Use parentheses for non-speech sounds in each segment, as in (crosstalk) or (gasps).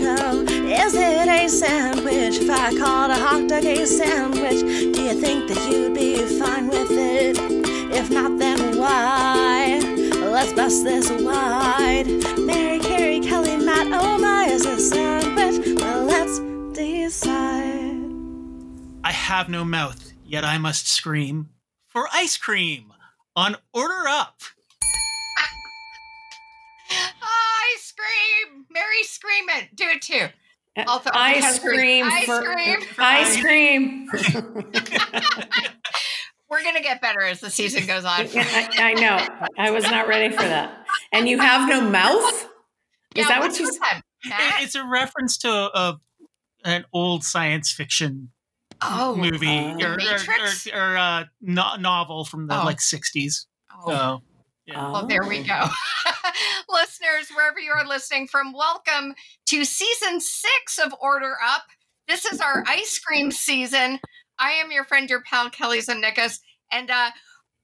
show. Is it a sandwich? If I called a hot dog a sandwich, do you think that you'd be fine with it? If not, then why? Let's bust this wide. Mary, Carrie, Kelly, Matt, oh my, is a sandwich? Well, let's decide. I have no mouth, yet I must scream for ice cream on Order Up. Mary, scream it. Do it too. Also, ice okay, cream ice for cream. ice cream. (laughs) We're gonna get better as the season goes on. I, I know. I was not ready for that. And you have no mouth? Yeah, Is that what you said? time? It's a reference to a, an old science fiction oh, movie uh, or, or, Matrix? or, or uh, no, novel from the Oh. like 60s. oh. So, yeah. Well, there we go. (laughs) Listeners, wherever you are listening from, welcome to season six of Order Up. This is our ice cream season. I am your friend, your pal, Kelly Zunikas, and uh,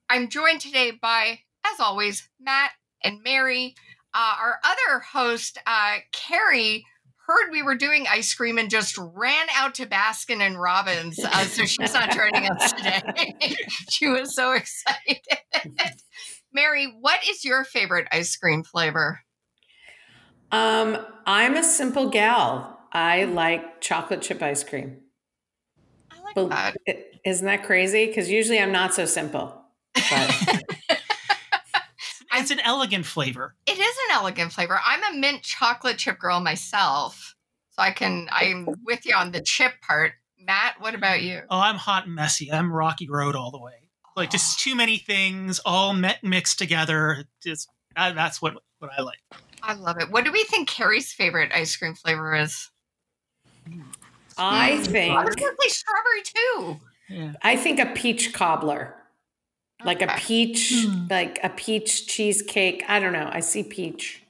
I'm joined today by, as always, Matt and Mary. Uh, our other host, uh, Carrie, heard we were doing ice cream and just ran out to Baskin and Robbins. Uh, so she's not joining us today. (laughs) she was so excited. (laughs) Mary, what is your favorite ice cream flavor? Um, I'm a simple gal. I like chocolate chip ice cream. I like But that. it- isn't that crazy? Because usually I'm not so simple. But it's an elegant flavor. (laughs) It is an elegant flavor. I'm a mint chocolate chip girl myself. So I can I'm with you on the chip part. Matt, what about you? Oh, I'm hot and messy. I'm Rocky Road all the way. Like just too many things all met mixed together. Just uh, that's what what I like. I love it. What do we think Carrie's favorite ice cream flavor is? I I was think gonna say strawberry too. Yeah. I think a peach cobbler. Like a peach, Hmm. like a peach cheesecake. I don't know. I see peach.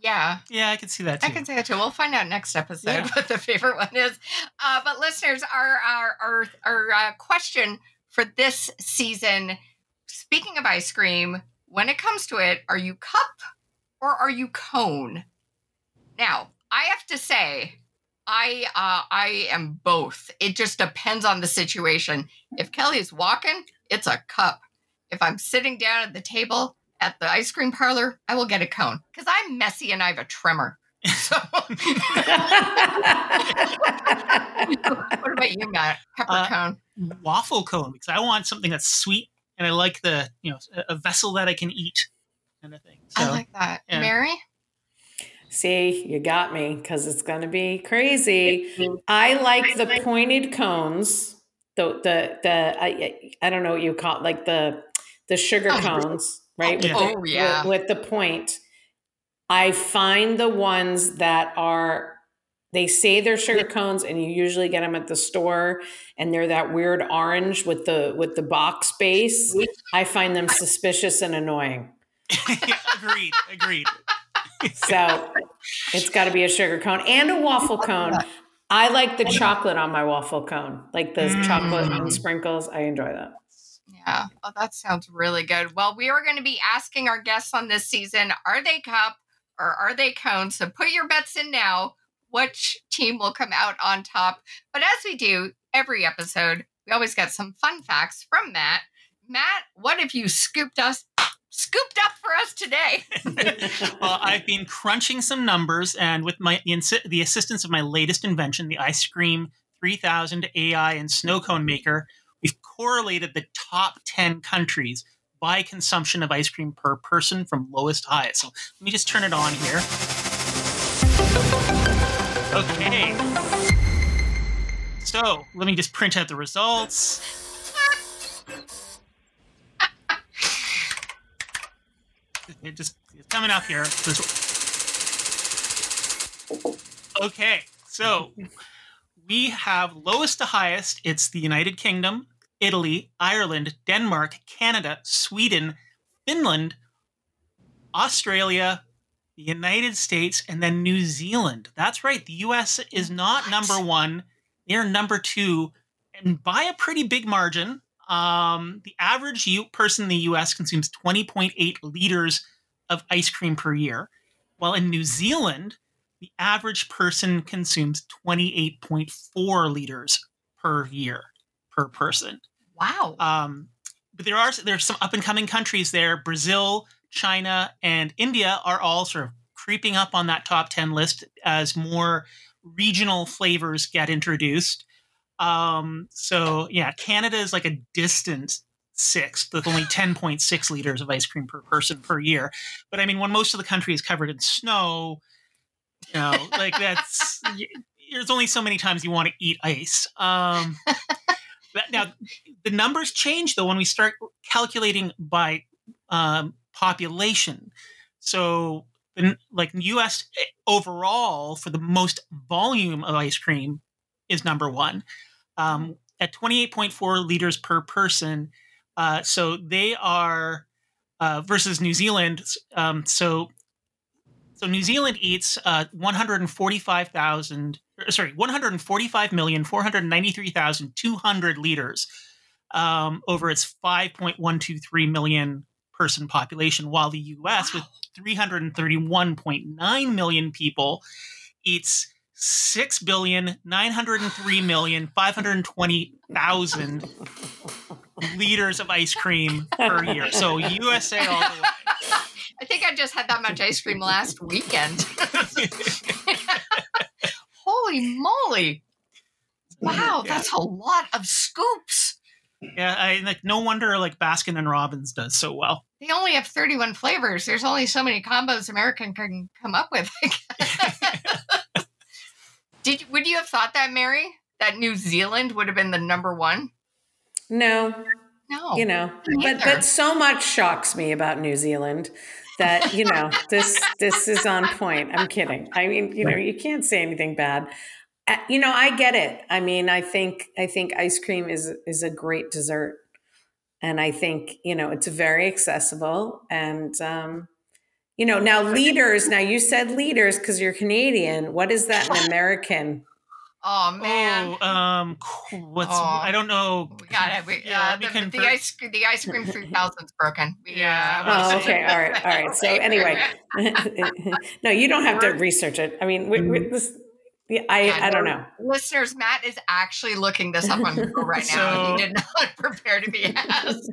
Yeah, Yeah, I can see that too. I can say that too. We'll find out next episode Yeah. (laughs) what the favorite one is. Uh, but listeners, our our our, our uh, question for this season, speaking of ice cream, when it comes to it, are you cup or are you cone? Now, I have to say, I uh, I am both. It just depends on the situation. If Kelly's walking, it's a cup. If I'm sitting down at the table at the ice cream parlor, I will get a cone because I'm messy and I have a tremor. So, (laughs) what about you, Matt? Pepper Uh, cone. waffle cone because I want something that's sweet and I like the you know a- a vessel that I can eat kind of thing. So I like that. yeah. Mary? See, you got me because it's going to be crazy. I like the pointed cones. The the the I, I don't know what you call it, like the the sugar Oh. cones, right? Yeah. With the, Oh, yeah. With, with the point. I find the ones that are they say they're sugar cones, and you usually get them at the store, and they're that weird orange with the with the box base. I find them suspicious and annoying. (laughs) agreed, agreed. So it's got to be a sugar cone and a waffle cone. I like the chocolate on my waffle cone, like the chocolate Mm. and sprinkles. I enjoy that. Yeah. Oh, that sounds really good. Well, we are going to be asking our guests on this season are they cup or are they cones? So put your bets in now. Which team will come out on top? But as we do every episode, we always get some fun facts from Matt. Matt, what have you scooped us scooped up for us today? (laughs) (laughs) well, I've been crunching some numbers, and with my insi- the assistance of my latest invention, the Ice Cream 3000 AI and Snow Cone Maker, we've correlated the top 10 countries by consumption of ice cream per person from lowest to highest. So let me just turn it on here. Okay. So let me just print out the results. It just it's coming up here. Okay, so we have lowest to highest. It's the United Kingdom, Italy, Ireland, Denmark, Canada, Sweden, Finland, Australia, the United States, and then New Zealand. That's right. The US is not What? number one. They're number two, and by a pretty big margin. Um, the average U- person in the US consumes 20.8 liters of ice cream per year, while in New Zealand, the average person consumes 28.4 liters per year per person. Wow. Um, but there are there's some up and coming countries there. Brazil, China, and India are all sort of creeping up on that top 10 list as more regional flavors get introduced. Um, so yeah, Canada is like a distant sixth with only (sighs) 10.6 liters of ice cream per person per year. But I mean, when most of the country is covered in snow, you know, like that's (laughs) there's only so many times you want to eat ice. Um, (laughs) now the numbers change though when we start calculating by um, population. So, like U.S. overall for the most volume of ice cream is number one um, at 28.4 liters per person. Uh, so they are uh, versus New Zealand. Um, so so New Zealand eats uh, 145,000, sorry, 145,493,200 liters um, over its 5.123 million person population, while the US, wow. with 331.9 million people, eats six billion nine hundred and three million five hundred twenty thousand liters of ice cream per year. So USA all the way. (laughs) I think I just had that much ice cream last weekend. (laughs) Holy moly. Wow, yeah. that's a lot of scoops. Yeah, I like no wonder like Baskin and Robbins does so well. They only have 31 flavors. There's only so many combos American can come up with. (laughs) Did would you have thought that, Mary? That New Zealand would have been the number one? No. No. You know, but but so much shocks me about New Zealand that you know (laughs) this this is on point. I'm kidding. I mean you know you can't say anything bad. Uh, you know i get it. I mean i think i think ice cream is is a great dessert. And i think you know it's very accessible and um you know now leaders now you said leaders because you're canadian. What is that in american Oh man. Oh, um, what's oh, I don't know. We got it. We, yeah, uh, the, the, the, ice the ice cream three thousand's broken. We, yeah. Uh, oh, okay. All right. All right. So (laughs) anyway, (laughs) no, you don't have to research it. I mean, we, we, mm-hmm. this. Yeah, I yeah, I don't know. Listeners, Matt is actually looking this up on Google right now. So, he did not (laughs) prepare to be asked.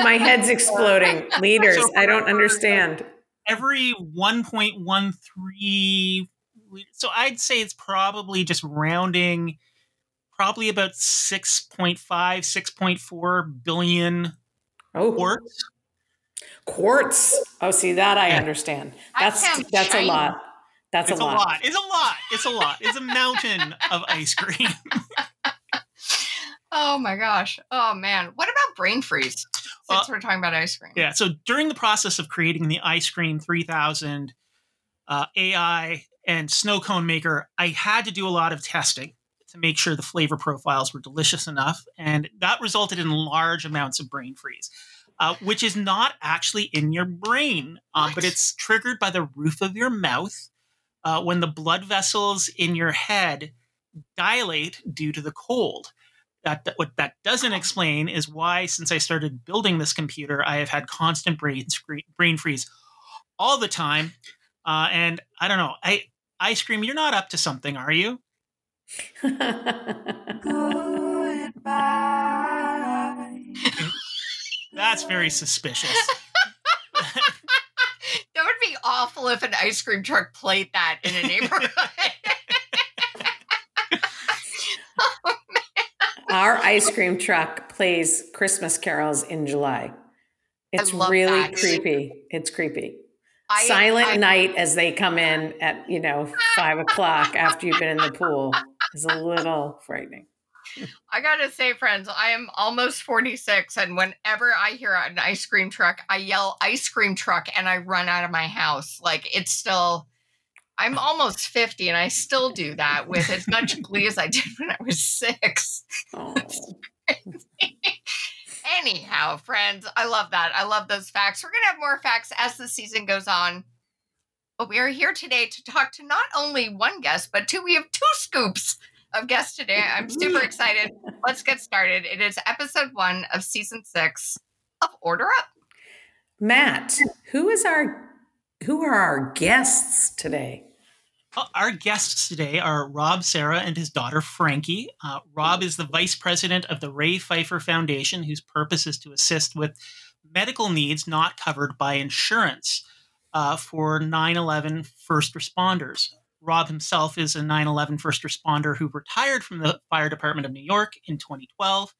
My head's exploding. Leaders, so I don't understand. Every 1.13 so I'd say it's probably just rounding probably about 6.5 6.4 billion oh. quarts. Quarts? Oh see that i yeah. understand. That's that's a lot. That's it's a, lot. a lot. it's a lot. It's a lot. It's a mountain of ice cream. (laughs) (laughs) Oh my gosh. Oh man. What about brain freeze since uh, we're talking about ice cream? yeah so during the process of creating the ice cream 3000 uh, ai and snow cone maker, I had to do a lot of testing to make sure the flavor profiles were delicious enough. And that resulted in large amounts of brain freeze, uh, which is not actually in your brain, uh, but it's triggered by the roof of your mouth uh, when the blood vessels in your head dilate due to the cold. That, that, what that doesn't explain is why, since I started building this computer, I have had constant brain brain freeze all the time. Uh, and I don't know. I ice cream, you're not up to something, are you? That's very suspicious. (laughs) that would be awful if an ice cream truck played that in a neighborhood. oh, (laughs) (laughs) Our ice cream truck plays Christmas carols in July. It's really that. creepy. It's creepy. I, Silent I, night as they come in at you know five o'clock after you've been in the pool is a little frightening. I gotta say, friends, I am almost 46, and whenever I hear an ice cream truck, I yell ice cream truck and I run out of my house. Like it's still, I'm almost 50, and I still do that with as much glee as I did when I was six. (laughs) Anyhow, friends, I love that. I love those facts. We're going to have more facts as the season goes on. But we are here today to talk to not only one guest, but two. We have two scoops of guests today. I'm super (laughs) excited. Let's get started. It is episode one of season six of Order Up. Matt, who is our who are our guests today? Well, Our guests today are Rob Serra and his daughter Frankie. Uh, Rob is the vice president of the Ray Pfeifer Foundation, whose purpose is to assist with medical needs not covered by insurance uh, for 9 11 first responders. Rob himself is a 9 11 first responder who retired from the Fire Department of New York in 2012.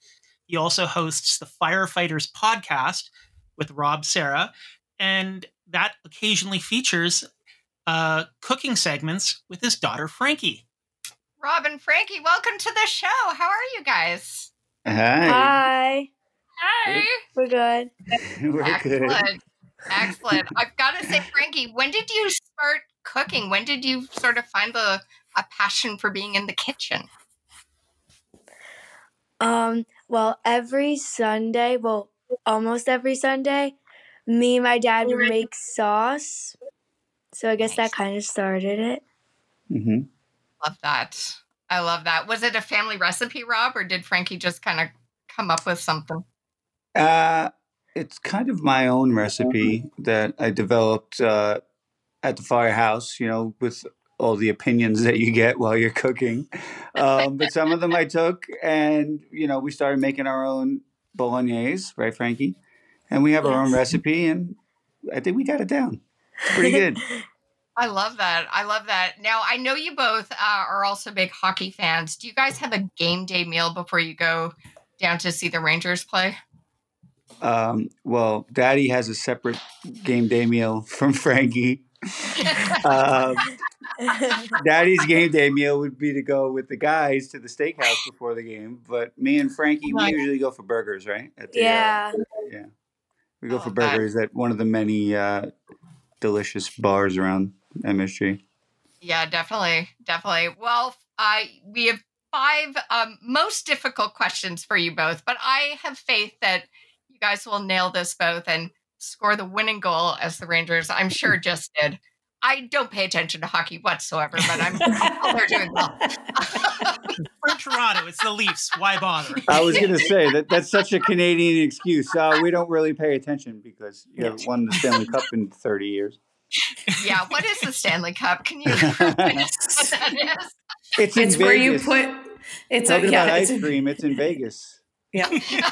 He also hosts the Firefighters podcast with Rob Serra, and that occasionally features uh, cooking segments with his daughter Frankie. Rob and Frankie, welcome to the show. How are you guys? Hi. Hi. Hi. We're good. (laughs) We're good. Excellent. Excellent. I've got to say, Frankie, when did you start cooking? When did you sort of find the a passion for being in the kitchen? Um, well, every Sunday, well, almost every Sunday, me and my dad would make sauce. So I guess that kind of started it. hmm Love that. I love that. Was it a family recipe, Rob, or did Frankie just kind of come up with something? Uh, it's kind of my own recipe that I developed uh, at the firehouse, you know, with all the opinions that you get while you're cooking. Um, but some of them I took, and, you know, we started making our own bolognese, right, Frankie? And we have our own recipe, and I think we got it down. It's pretty good. (laughs) I love that. I love that. Now, I know you both uh, are also big hockey fans. Do you guys have a game day meal before you go down to see the Rangers play? Um, well, Daddy has a separate game day meal from (laughs) Frankie. (laughs) Um, Daddy's game day meal would be to go with the guys to the steakhouse before the game, but me and Frankie, we usually go for burgers, right? At the, uh, yeah. we go I for love that. burgers at one of the many uh, delicious bars around MSG. Yeah, definitely, definitely. Well, I we have five um, most difficult questions for you both, but I have faith that you guys will nail this both and score the winning goal as the Rangers. I'm sure (laughs) just did. I don't pay attention to hockey whatsoever, but I'm (laughs) they're doing well. (laughs) We're in Toronto. It's the Leafs. Why bother? (laughs) I was going to say that that's such a Canadian excuse. Uh, we don't really pay attention because you haven't won the Stanley Cup in 30 years. yeah, what is the Stanley Cup? Can you (laughs) what that is? It's, in It's where you put. It's a, yeah. about It's ice a, cream, it's in Vegas. yeah. (laughs)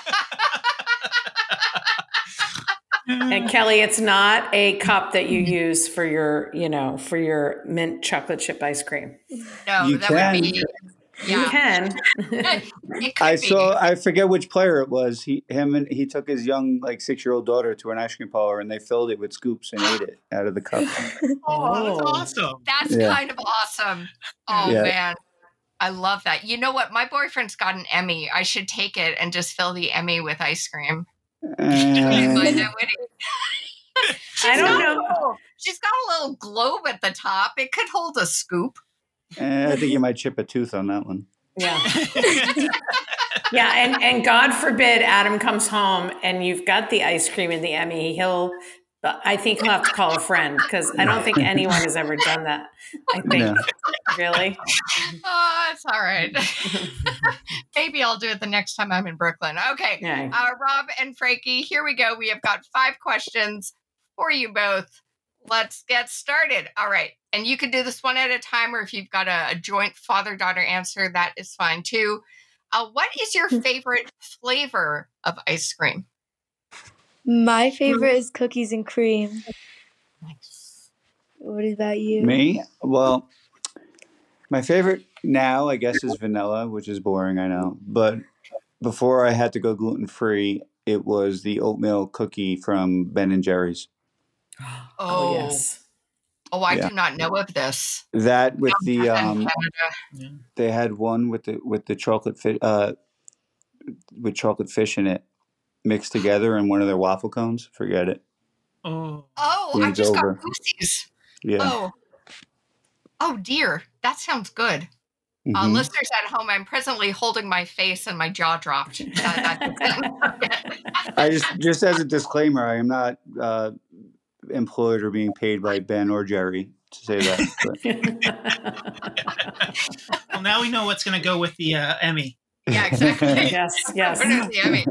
And Kelly, it's not a cup that you use for your, you know, for your mint chocolate chip ice cream. No, You that can. would be You can. (laughs) (laughs) I be. saw. I forget which player it was. He, him, and he took his young, like six-year-old daughter to an ice cream parlor, and they filled it with scoops and ate it out of the cup. (laughs) Oh, that's Oh. awesome. That's Yeah. kind of awesome. Oh Yeah. man. I love that. You know what? My boyfriend's got an Emmy. I should take it and just fill the Emmy with ice cream. Uh, Find out what it- I don't know. a little- She's got a little globe at the top. It could hold a scoop. Eh, I think you might chip a tooth on that one. Yeah. (laughs) (laughs) Yeah, and and God forbid Adam comes home and you've got the ice cream in the Emmy. He'll, I think he'll have to call a friend because I don't think anyone has ever done that. I think Yeah. really. (laughs) Oh, it's all right. Maybe I'll do it the next time I'm in Brooklyn. Okay. Yeah. Uh, Rob and Frankie, here we go. We have got five questions for you both. Let's get started. All right. And you can do this one at a time, or if you've got a, a joint father daughter answer, that is fine too. Uh, what is your favorite flavor of ice cream? My favorite is cookies and cream. Nice. What about you? Me? Well, my favorite now, I guess, is vanilla, which is boring, I know. But before I had to go gluten free, it was the oatmeal cookie from Ben and Jerry's. (gasps) Oh, Oh yes. Oh, I Yeah. do not know of this. That with the um, they had one with the with the chocolate fish uh, with chocolate fish in it mixed (gasps) together in one of their waffle cones. Forget it. Oh. Oh, I just over. got goosies. Yeah. Oh. Oh dear, that sounds good. Uh, Mhm. listeners at home, I'm presently holding my face and my jaw dropped. (laughs) That- that- I just just as a disclaimer, I am not uh, employed or being paid by Ben or Jerry to say that. (laughs) Well, now we know what's going to go with the uh, Emmy. Yeah, exactly. (laughs) yes, yes. What is the Emmy?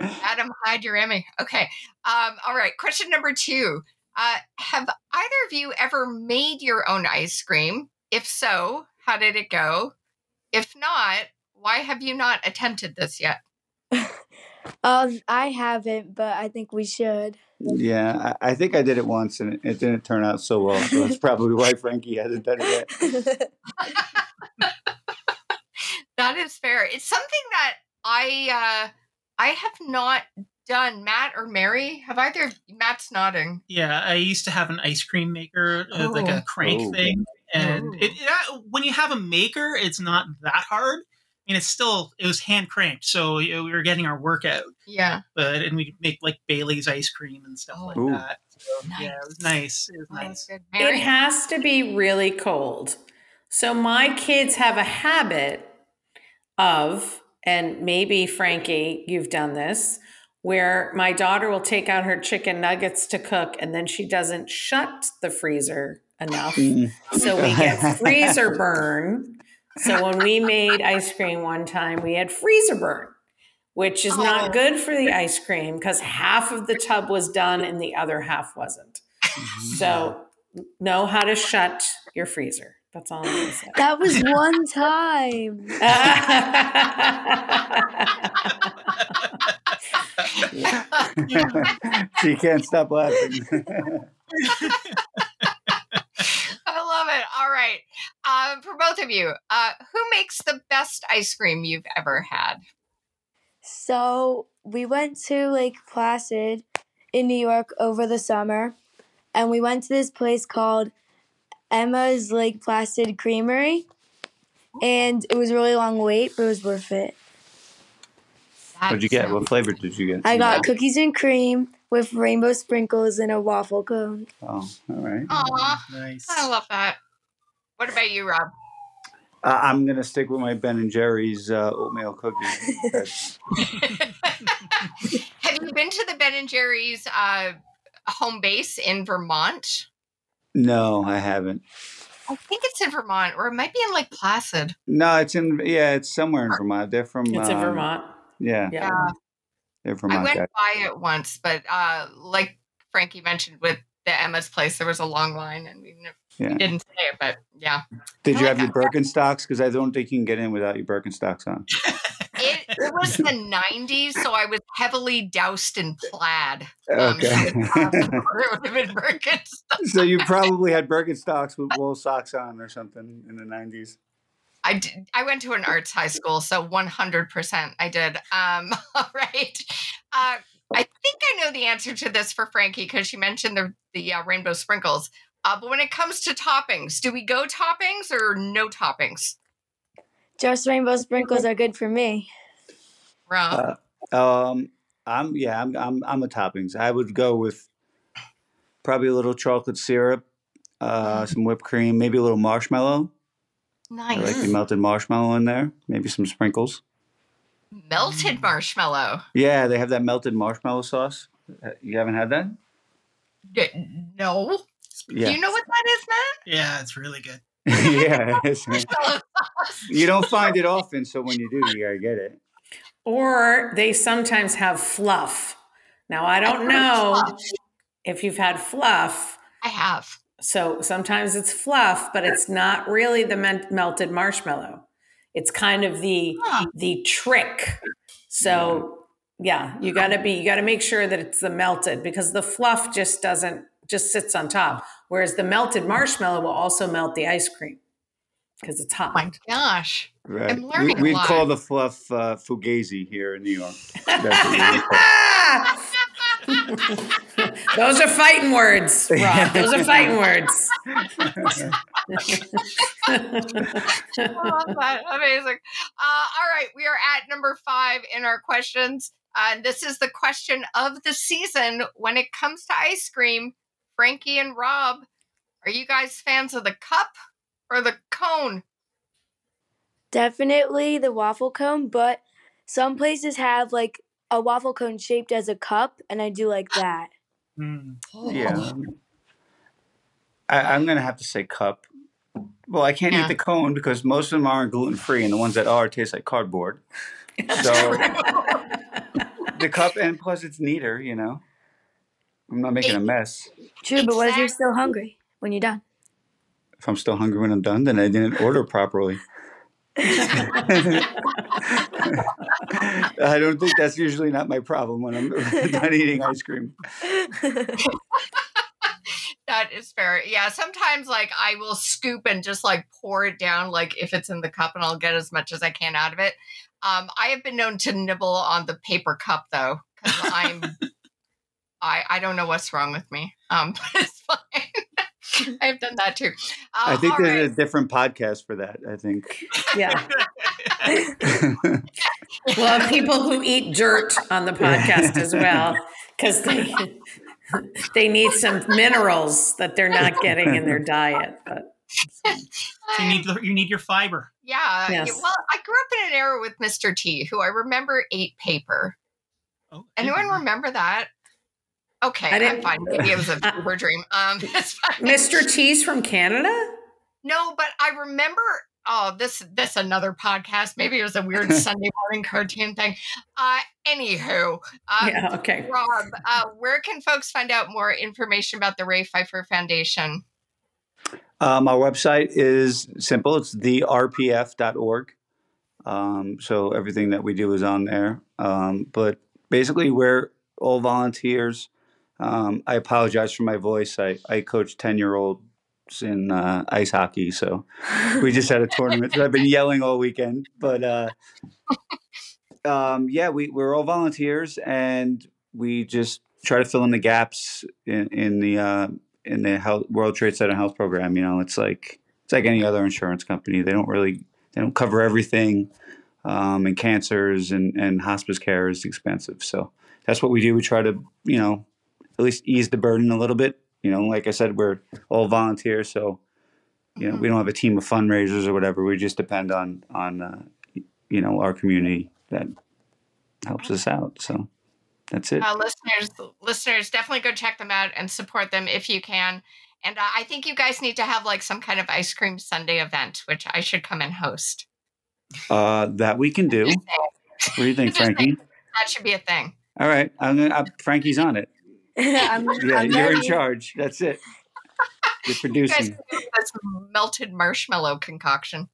Adam, hide your Emmy. Okay. Um, all right. Question number two. Uh, have either of you ever made your own ice cream? If so, how did it go? If not, why have you not attempted this yet? (laughs) Um, I haven't, but I think we should. Yeah, I, I think I did it once and it, it didn't turn out so well. So that's probably why Frankie hasn't done it yet. (laughs) That is fair. It's something that I uh I have not done. Matt or Mary, have either Matt's nodding. Yeah, I used to have an ice cream maker, uh, like Oh. a crank Oh. thing, and Oh. it, yeah, when you have a maker, it's not that hard. I mean, it's still it was hand cranked, so you know, we were getting our workout, Yeah. but and we make like Bailey's ice cream and stuff like Ooh. that. So, Yeah, it was nice. It was That's nice. good. It has to be really cold. So my kids have a habit of, and maybe Frankie, you've done this, where my daughter will take out her chicken nuggets to cook and then she doesn't shut the freezer enough. (laughs) So we get freezer burn. So when we made ice cream one time, we had freezer burn, which is Oh. not good for the ice cream because half of the tub was done and the other half wasn't. So mm-hmm. know how to shut your freezer. That's all I'm going to say. that was one time. (laughs) (laughs) she can't stop laughing. (laughs) I love it. All right. Um, for both of you, uh, who makes the best ice cream you've ever had? So we went to Lake Placid in New York over the summer, and we went to this place called Emma's Lake Placid Creamery, and it was a really long wait, but it was worth it. What'd you get? What flavor did you get? I got cookies and cream with rainbow sprinkles and a waffle cone. Oh, all right. Aw, Nice. I love that. What about you, Rob? Uh, I'm gonna stick with my Ben and Jerry's uh, oatmeal cookie. (laughs) Have you been to the Ben and Jerry's uh, home base in Vermont? no, I haven't. I think it's in Vermont, or it might be in Lake Placid. No, it's in yeah, it's somewhere in Vermont. They're from it's in um, Vermont. Yeah, Yeah. they're I went guys. by it once, but uh, like Frankie mentioned with the Emma's place, there was a long line, and we, n- we Yeah. didn't say it. But yeah, Did I you like have your Birkenstocks? Because I don't think you can get in without your Birkenstocks on. (laughs) it, it was the '90s, so I was heavily doused in plaid. Um, Okay. so it's (laughs) there would have been Birkenstocks. so you probably had Birkenstocks with wool socks on or something in the '90s. I did, I went to an arts high school, so 100% I did. Um, (laughs) all right. Uh, I think I know the answer to this for Frankie because she mentioned the, the uh, rainbow sprinkles. Uh, but when it comes to toppings, do we go toppings or no toppings? Just rainbow sprinkles are good for me. Rob? Uh, Um, I'm yeah, I'm I'm I'm a toppings. I would go with probably a little chocolate syrup, uh, some whipped cream, maybe a little marshmallow. Nice. I like the melted marshmallow in there. Maybe some sprinkles. Melted marshmallow. Yeah, they have that melted marshmallow sauce. Uh, You haven't had that? No. Yeah, Do you know what that is, Matt? Yeah, it's really good. (laughs) yeah. it's- Marshmallow (laughs) sauce. you don't find it often, so when you do, you gotta get it. Or they sometimes have fluff. Now, I don't know if you've had fluff. I have. So sometimes it's fluff, but it's not really the men- melted marshmallow. It's kind of the Huh. the trick. So yeah, you got to be you got to make sure that it's the melted because the fluff just doesn't just sits on top. Whereas the melted marshmallow will also melt the ice cream because it's hot. Oh my gosh. Right. I'm learning a we, would lot. call the fluff uh, fugazi here in New York. That's what we would call (laughs) Those are fighting words, Rob. (laughs) Those are fighting words. (laughs) I that. Amazing. Uh, all right, we are at number five in our questions. Uh, and this is the question of the season when it comes to ice cream. Frankie and Rob, are you guys fans of the cup or the cone? Definitely the waffle cone, but some places have like a waffle cone shaped as a cup, and I do like that. Mm. Yeah. I, I'm gonna have to say cup. Well, I can't Yeah. eat the cone because most of them aren't gluten free, and the ones that are taste like cardboard. So (laughs) the cup, and plus it's neater, you know. I'm not making a mess. True, but what if you're still hungry when you're done? If I'm still hungry when I'm done, then I didn't order properly. (laughs) I don't think that's usually not my problem when I'm (laughs) done eating ice cream. (laughs) That is fair. Yeah, sometimes like I will scoop and just like pour it down, like if it's in the cup, and I'll get as much as I can out of it. Um, I have been known to nibble on the paper cup though, because I'm, I I don't know what's wrong with me. Um, (laughs) but it's fine. (laughs) I've done that too. Uh, I think there's right. a different podcast for that. I think. (laughs) Yeah. We'll have people who eat dirt on the podcast as well because they they need some minerals that they're not getting in their diet. But So you need the, you need your fiber. Yeah. Yes. Well, I grew up in an era with Mr. T, who I remember ate paper. Oh, Anyone remember that? Okay, I I'm fine. Maybe it was a (laughs) Uh, fever dream. Um. (laughs) Mr. T's from Canada? No, but I remember. Oh, this this another podcast. Maybe it was a weird (laughs) Sunday morning cartoon thing. Uh, anywho, um, yeah, okay. Rob, uh, where can folks find out more information about the Ray Pfeifer Foundation? Um, our website is simple. It's therpf.org. Um, so everything that we do is on there. Um, but basically, we're all volunteers. Um, I apologize for my voice. I, I coach 10 year olds in uh, ice hockey. So we just had a tournament. So I've been yelling all weekend. But uh, um, yeah, we, we're all volunteers and we just try to fill in the gaps in, in the uh, in the health, World Trade Center health program. You know, it's like it's like any other insurance company. They don't really they don't cover everything, um, and cancers and and hospice care is expensive. So that's what we do. We try to you know at least ease the burden a little bit. You know, like I said, we're all volunteers, so you know we don't have a team of fundraisers or whatever. We just depend on on uh, you know our community that helps us out. So that's it. Uh, listeners, listeners, definitely go check them out and support them if you can. And uh, I think you guys need to have like some kind of ice cream Sunday event, which I should come and host. Uh, that we can (laughs) do. What do you think. (laughs) Frankie? That should be a thing. All right, I'm gonna. Uh, Frankie's on it. (laughs) I'm, (laughs) Yeah, I'm you're in charge. That's it. You're (laughs) You guys producing. can this melted marshmallow concoction.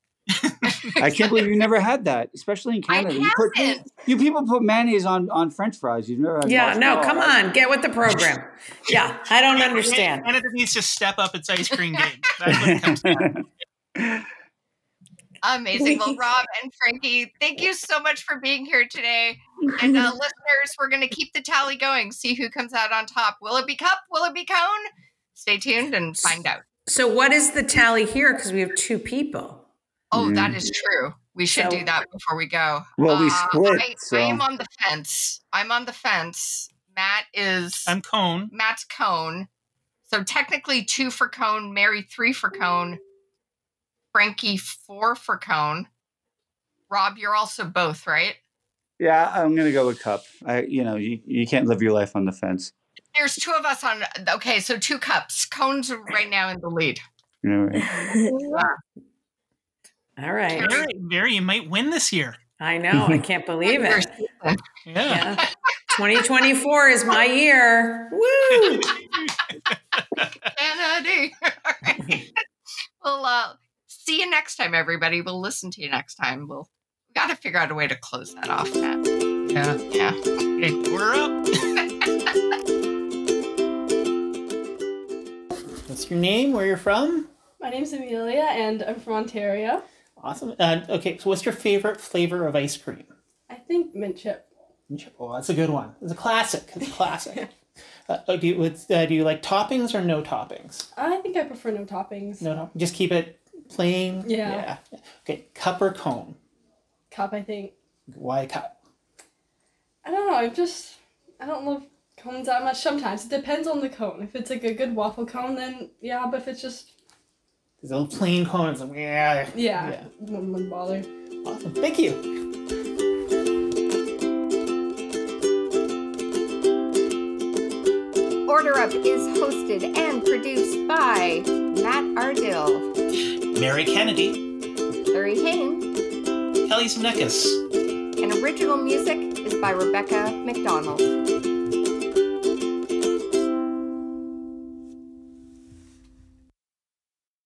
I can't believe you never had that, especially in I Canada. You, put, you, you people put mayonnaise on, on French fries. You've never had Yeah, no, oh, come on, get with the program. Yeah, I don't understand. Canada needs to step up its ice cream game. That's what it comes down to. Amazing. Well, (laughs) Rob and Frankie, thank you so much for being here today. And uh, (laughs) listeners, we're going to keep the tally going, see who comes out on top. Will it be cup? Will it be cone? Stay tuned and find out. So, what is the tally here? Because we have two people. Oh, that Mm. is true. We should So- do that before we go. Well, we Uh, split, I, so- I am on the fence. I'm on the fence. Matt is I'm Cone. Matt's cone. So technically two for cone, Mary three for cone, Frankie four for cone. Rob, you're also both, right? yeah, I'm gonna go with cup. I, you know, you, you can't live your life on the fence. There's two of us on. Okay, so two cups. Cone's right now in the lead. You know, right? All right. (laughs) Mary, Mary, you might win this year. I know. I can't (laughs) believe it. Yeah. Yeah. 2024 is my year. Woo! (laughs) Kennedy. All right. Well, uh, see you next time, everybody. We'll listen to you next time. We'll we got to figure out a way to close that off, Matt. Yeah. Yeah. Okay, we're up. (laughs) What's your name? Where you're from? My name's Amelia, and I'm from Ontario. Awesome. Uh, okay, so what's your favorite flavor of ice cream? I think mint chip. Mint chip. Oh, that's a good one. It's a classic. It's a (laughs) classic. uh, uh, do, you, uh, do you like toppings or no toppings? I think I prefer no toppings. No, no. Just keep it plain. Yeah. Yeah. Okay, cup or cone? Cup, I think. Why cup? I don't know. I'm just. I don't love cones that much. Sometimes it depends on the cone. If it's like a good waffle cone, then yeah. But if it's just These little plain cones. like, Yeah. yeah, Yeah. wouldn't, wouldn't bother. Awesome. Thank you. Order Up is hosted and produced by Matt Ardill, Mary Kennedy, Carrie Hayne, Kelly Zemeckis. and original music is by Rebecca McDonald.